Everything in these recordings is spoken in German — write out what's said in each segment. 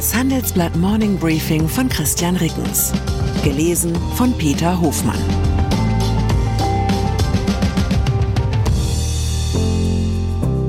Das Handelsblatt Morning Briefing von Christian Rickens. Gelesen von Peter Hofmann.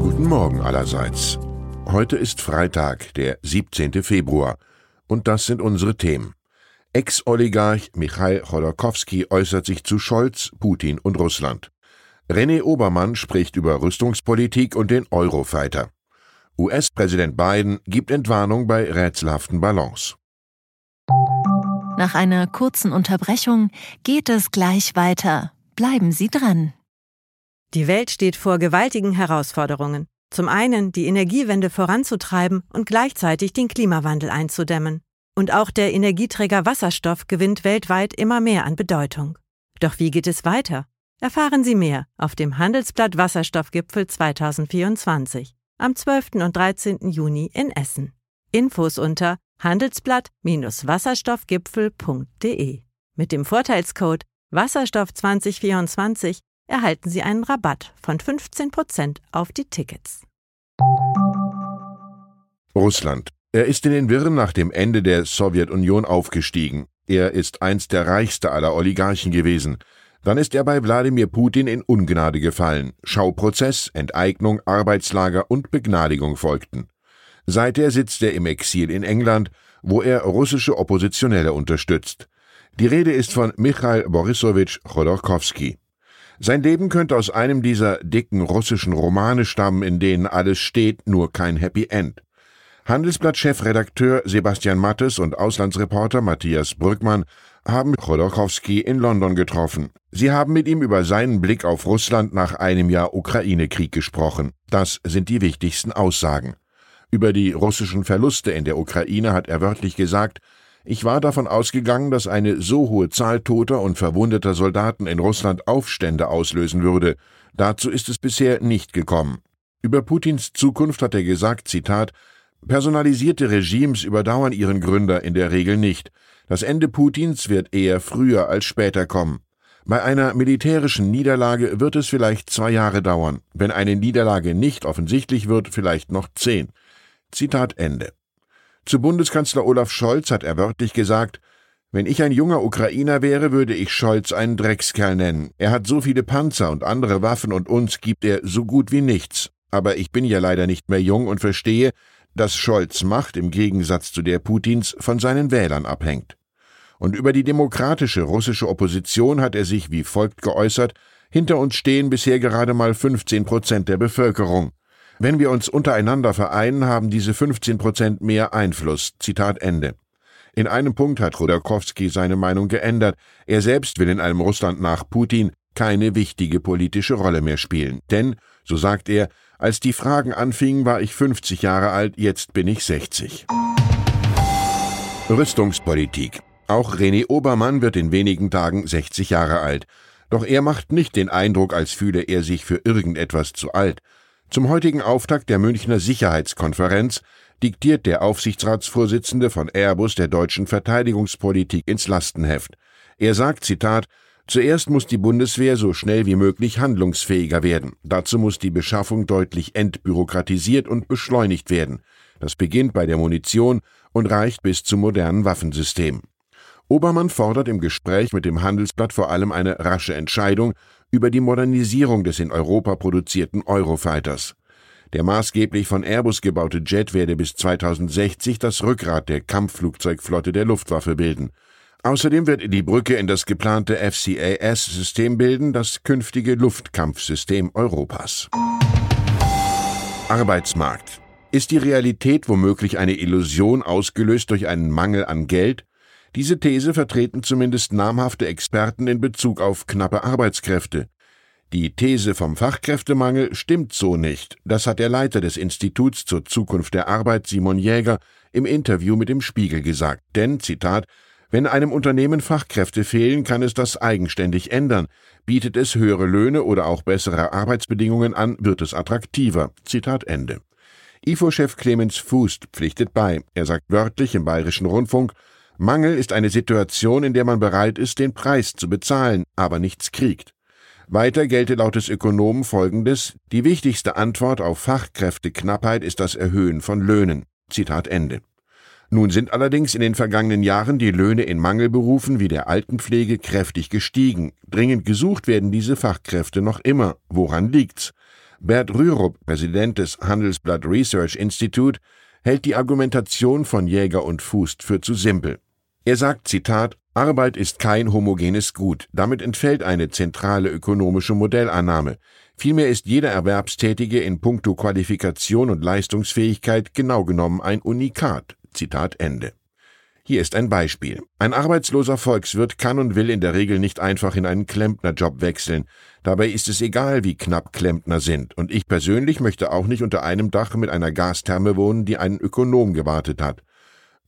Guten Morgen allerseits. Heute ist Freitag, der 17. Februar. Und das sind unsere Themen. Ex-Oligarch Michail Chodorkowski äußert sich zu Scholz, Putin und Russland. René Obermann spricht über Rüstungspolitik und den Eurofighter. US-Präsident Biden gibt Entwarnung bei rätselhaften Ballons. Nach einer kurzen Unterbrechung geht es gleich weiter. Bleiben Sie dran. Die Welt steht vor gewaltigen Herausforderungen. Zum einen die Energiewende voranzutreiben und gleichzeitig den Klimawandel einzudämmen. Und auch der Energieträger Wasserstoff gewinnt weltweit immer mehr an Bedeutung. Doch wie geht es weiter? Erfahren Sie mehr auf dem Handelsblatt Wasserstoffgipfel 2024 am 12. und 13. Juni in Essen. Infos unter handelsblatt-wasserstoffgipfel.de. Mit dem Vorteilscode Wasserstoff 2024 erhalten Sie einen Rabatt von 15% auf die Tickets. Russland. Er ist in den Wirren nach dem Ende der Sowjetunion aufgestiegen. Er ist einst der reichste aller Oligarchen gewesen. Dann ist er bei Wladimir Putin in Ungnade gefallen. Schauprozess, Enteignung, Arbeitslager und Begnadigung folgten. Seither sitzt er im Exil in England, wo er russische Oppositionelle unterstützt. Die Rede ist von Michail Borisowitsch Chodorkowski. Sein Leben könnte aus einem dieser dicken russischen Romane stammen, in denen alles steht, nur kein Happy End. Handelsblatt-Chefredakteur Sebastian Mattes und Auslandsreporter Matthias Brückmann haben Chodorkowski in London getroffen. Sie haben mit ihm über seinen Blick auf Russland nach einem Jahr Ukraine-Krieg gesprochen. Das sind die wichtigsten Aussagen. Über die russischen Verluste in der Ukraine hat er wörtlich gesagt, ich war davon ausgegangen, dass eine so hohe Zahl toter und verwundeter Soldaten in Russland Aufstände auslösen würde. Dazu ist es bisher nicht gekommen. Über Putins Zukunft hat er gesagt, Zitat, Personalisierte Regimes überdauern ihren Gründer in der Regel nicht. Das Ende Putins wird eher früher als später kommen. Bei einer militärischen Niederlage wird es vielleicht zwei Jahre dauern, wenn eine Niederlage nicht offensichtlich wird, vielleicht noch zehn. Zitat Ende. Zu Bundeskanzler Olaf Scholz hat er wörtlich gesagt, wenn ich ein junger Ukrainer wäre, würde ich Scholz einen Dreckskerl nennen. Er hat so viele Panzer und andere Waffen und uns gibt er so gut wie nichts. Aber ich bin ja leider nicht mehr jung und verstehe, dass Scholz Macht im Gegensatz zu der Putins von seinen Wählern abhängt. Und über die demokratische russische Opposition hat er sich wie folgt geäußert, hinter uns stehen bisher gerade mal 15 Prozent der Bevölkerung. Wenn wir uns untereinander vereinen, haben diese 15 Prozent mehr Einfluss. Zitat Ende. In einem Punkt hat Chodorkowski seine Meinung geändert. Er selbst will in einem Russland nach Putin keine wichtige politische Rolle mehr spielen. Denn, so sagt er, als die Fragen anfingen, war ich 50 Jahre alt, jetzt bin ich 60. Rüstungspolitik. Auch René Obermann wird in wenigen Tagen 60 Jahre alt. Doch er macht nicht den Eindruck, als fühle er sich für irgendetwas zu alt. Zum heutigen Auftakt der Münchner Sicherheitskonferenz diktiert der Aufsichtsratsvorsitzende von Airbus der deutschen Verteidigungspolitik ins Lastenheft. Er sagt, Zitat, Zuerst muss die Bundeswehr so schnell wie möglich handlungsfähiger werden. Dazu muss die Beschaffung deutlich entbürokratisiert und beschleunigt werden. Das beginnt bei der Munition und reicht bis zum modernen Waffensystem. Obermann fordert im Gespräch mit dem Handelsblatt vor allem eine rasche Entscheidung über die Modernisierung des in Europa produzierten Eurofighters. Der maßgeblich von Airbus gebaute Jet werde bis 2060 das Rückgrat der Kampfflugzeugflotte der Luftwaffe bilden. Außerdem wird die Brücke in das geplante FCAS-System bilden, das künftige Luftkampfsystem Europas. Arbeitsmarkt. Ist die Realität womöglich eine Illusion ausgelöst durch einen Mangel an Geld? Diese These vertreten zumindest namhafte Experten in Bezug auf knappe Arbeitskräfte. Die These vom Fachkräftemangel stimmt so nicht. Das hat der Leiter des Instituts zur Zukunft der Arbeit, Simon Jäger, im Interview mit dem Spiegel gesagt. Denn, Zitat, wenn einem Unternehmen Fachkräfte fehlen, kann es das eigenständig ändern. Bietet es höhere Löhne oder auch bessere Arbeitsbedingungen an, wird es attraktiver. Zitat Ende. IFO-Chef Clemens Fuß pflichtet bei. Er sagt wörtlich im Bayerischen Rundfunk, Mangel ist eine Situation, in der man bereit ist, den Preis zu bezahlen, aber nichts kriegt. Weiter gelte laut des Ökonomen Folgendes, die wichtigste Antwort auf Fachkräfteknappheit ist das Erhöhen von Löhnen. Zitat Ende. Nun sind allerdings in den vergangenen Jahren die Löhne in Mangelberufen wie der Altenpflege kräftig gestiegen. Dringend gesucht werden diese Fachkräfte noch immer. Woran liegt's? Bert Rürup, Präsident des Handelsblatt Research Institute, hält die Argumentation von Jäger und Fußt für zu simpel. Er sagt, Zitat, Arbeit ist kein homogenes Gut. Damit entfällt eine zentrale ökonomische Modellannahme. Vielmehr ist jeder Erwerbstätige in puncto Qualifikation und Leistungsfähigkeit genau genommen ein Unikat. Zitat Ende. Hier ist ein Beispiel. Ein arbeitsloser Volkswirt kann und will in der Regel nicht einfach in einen Klempnerjob wechseln. Dabei ist es egal, wie knapp Klempner sind. Und ich persönlich möchte auch nicht unter einem Dach mit einer Gastherme wohnen, die einen Ökonom gewartet hat.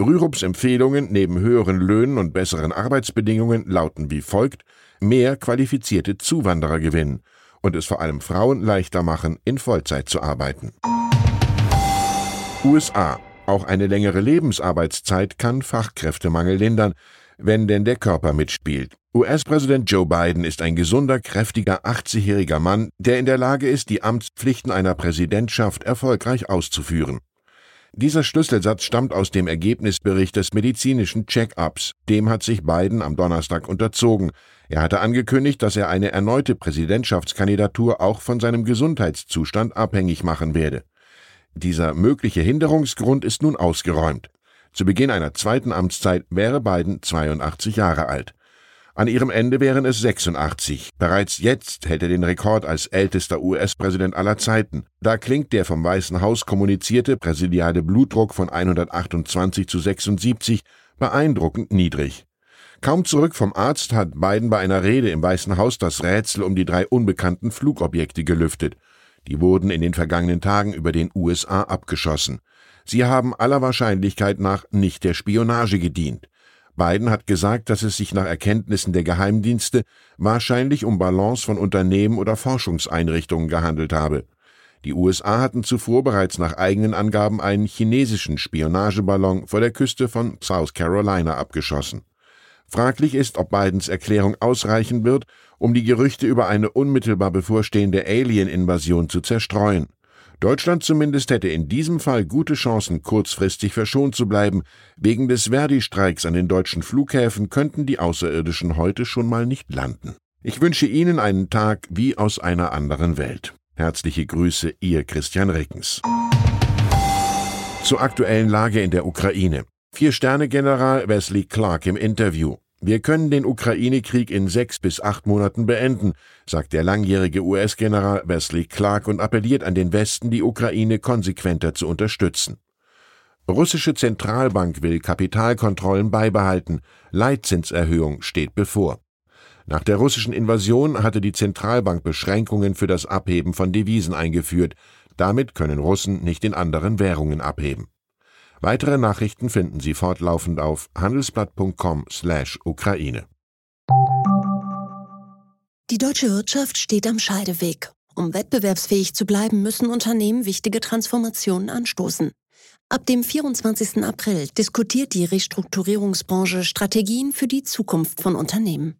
Rürups Empfehlungen neben höheren Löhnen und besseren Arbeitsbedingungen lauten wie folgt: mehr qualifizierte Zuwanderer gewinnen und es vor allem Frauen leichter machen, in Vollzeit zu arbeiten. USA auch eine längere Lebensarbeitszeit kann Fachkräftemangel lindern, wenn denn der Körper mitspielt. US-Präsident Joe Biden ist ein gesunder, kräftiger 80-jähriger Mann, der in der Lage ist, die Amtspflichten einer Präsidentschaft erfolgreich auszuführen. Dieser Schlüsselsatz stammt aus dem Ergebnisbericht des medizinischen Check-ups. Dem hat sich Biden am Donnerstag unterzogen. Er hatte angekündigt, dass er eine erneute Präsidentschaftskandidatur auch von seinem Gesundheitszustand abhängig machen werde. Dieser mögliche Hinderungsgrund ist nun ausgeräumt. Zu Beginn einer zweiten Amtszeit wäre Biden 82 Jahre alt. An ihrem Ende wären es 86. Bereits jetzt hält er den Rekord als ältester US-Präsident aller Zeiten. Da klingt der vom Weißen Haus kommunizierte präsidiale Blutdruck von 128 zu 76 beeindruckend niedrig. Kaum zurück vom Arzt hat Biden bei einer Rede im Weißen Haus das Rätsel um die drei unbekannten Flugobjekte gelüftet. Die wurden in den vergangenen Tagen über den USA abgeschossen. Sie haben aller Wahrscheinlichkeit nach nicht der Spionage gedient. Biden hat gesagt, dass es sich nach Erkenntnissen der Geheimdienste wahrscheinlich um Ballons von Unternehmen oder Forschungseinrichtungen gehandelt habe. Die USA hatten zuvor bereits nach eigenen Angaben einen chinesischen Spionageballon vor der Küste von South Carolina abgeschossen. Fraglich ist, ob Bidens Erklärung ausreichen wird, um die Gerüchte über eine unmittelbar bevorstehende Alien-Invasion zu zerstreuen. Deutschland zumindest hätte in diesem Fall gute Chancen, kurzfristig verschont zu bleiben. Wegen des Verdi-Streiks an den deutschen Flughäfen könnten die Außerirdischen heute schon mal nicht landen. Ich wünsche Ihnen einen Tag wie aus einer anderen Welt. Herzliche Grüße, Ihr Christian Reckens. Zur aktuellen Lage in der Ukraine. Vier-Sterne-General Wesley Clark im Interview. Wir können den Ukraine-Krieg in sechs bis acht Monaten beenden, sagt der langjährige US-General Wesley Clark und appelliert an den Westen, die Ukraine konsequenter zu unterstützen. Russische Zentralbank will Kapitalkontrollen beibehalten, Leitzinserhöhung steht bevor. Nach der russischen Invasion hatte die Zentralbank Beschränkungen für das Abheben von Devisen eingeführt, damit können Russen nicht in anderen Währungen abheben. Weitere Nachrichten finden Sie fortlaufend auf handelsblatt.com/Ukraine. Die deutsche Wirtschaft steht am Scheideweg. Um wettbewerbsfähig zu bleiben, müssen Unternehmen wichtige Transformationen anstoßen. Ab dem 24. April diskutiert die Restrukturierungsbranche Strategien für die Zukunft von Unternehmen.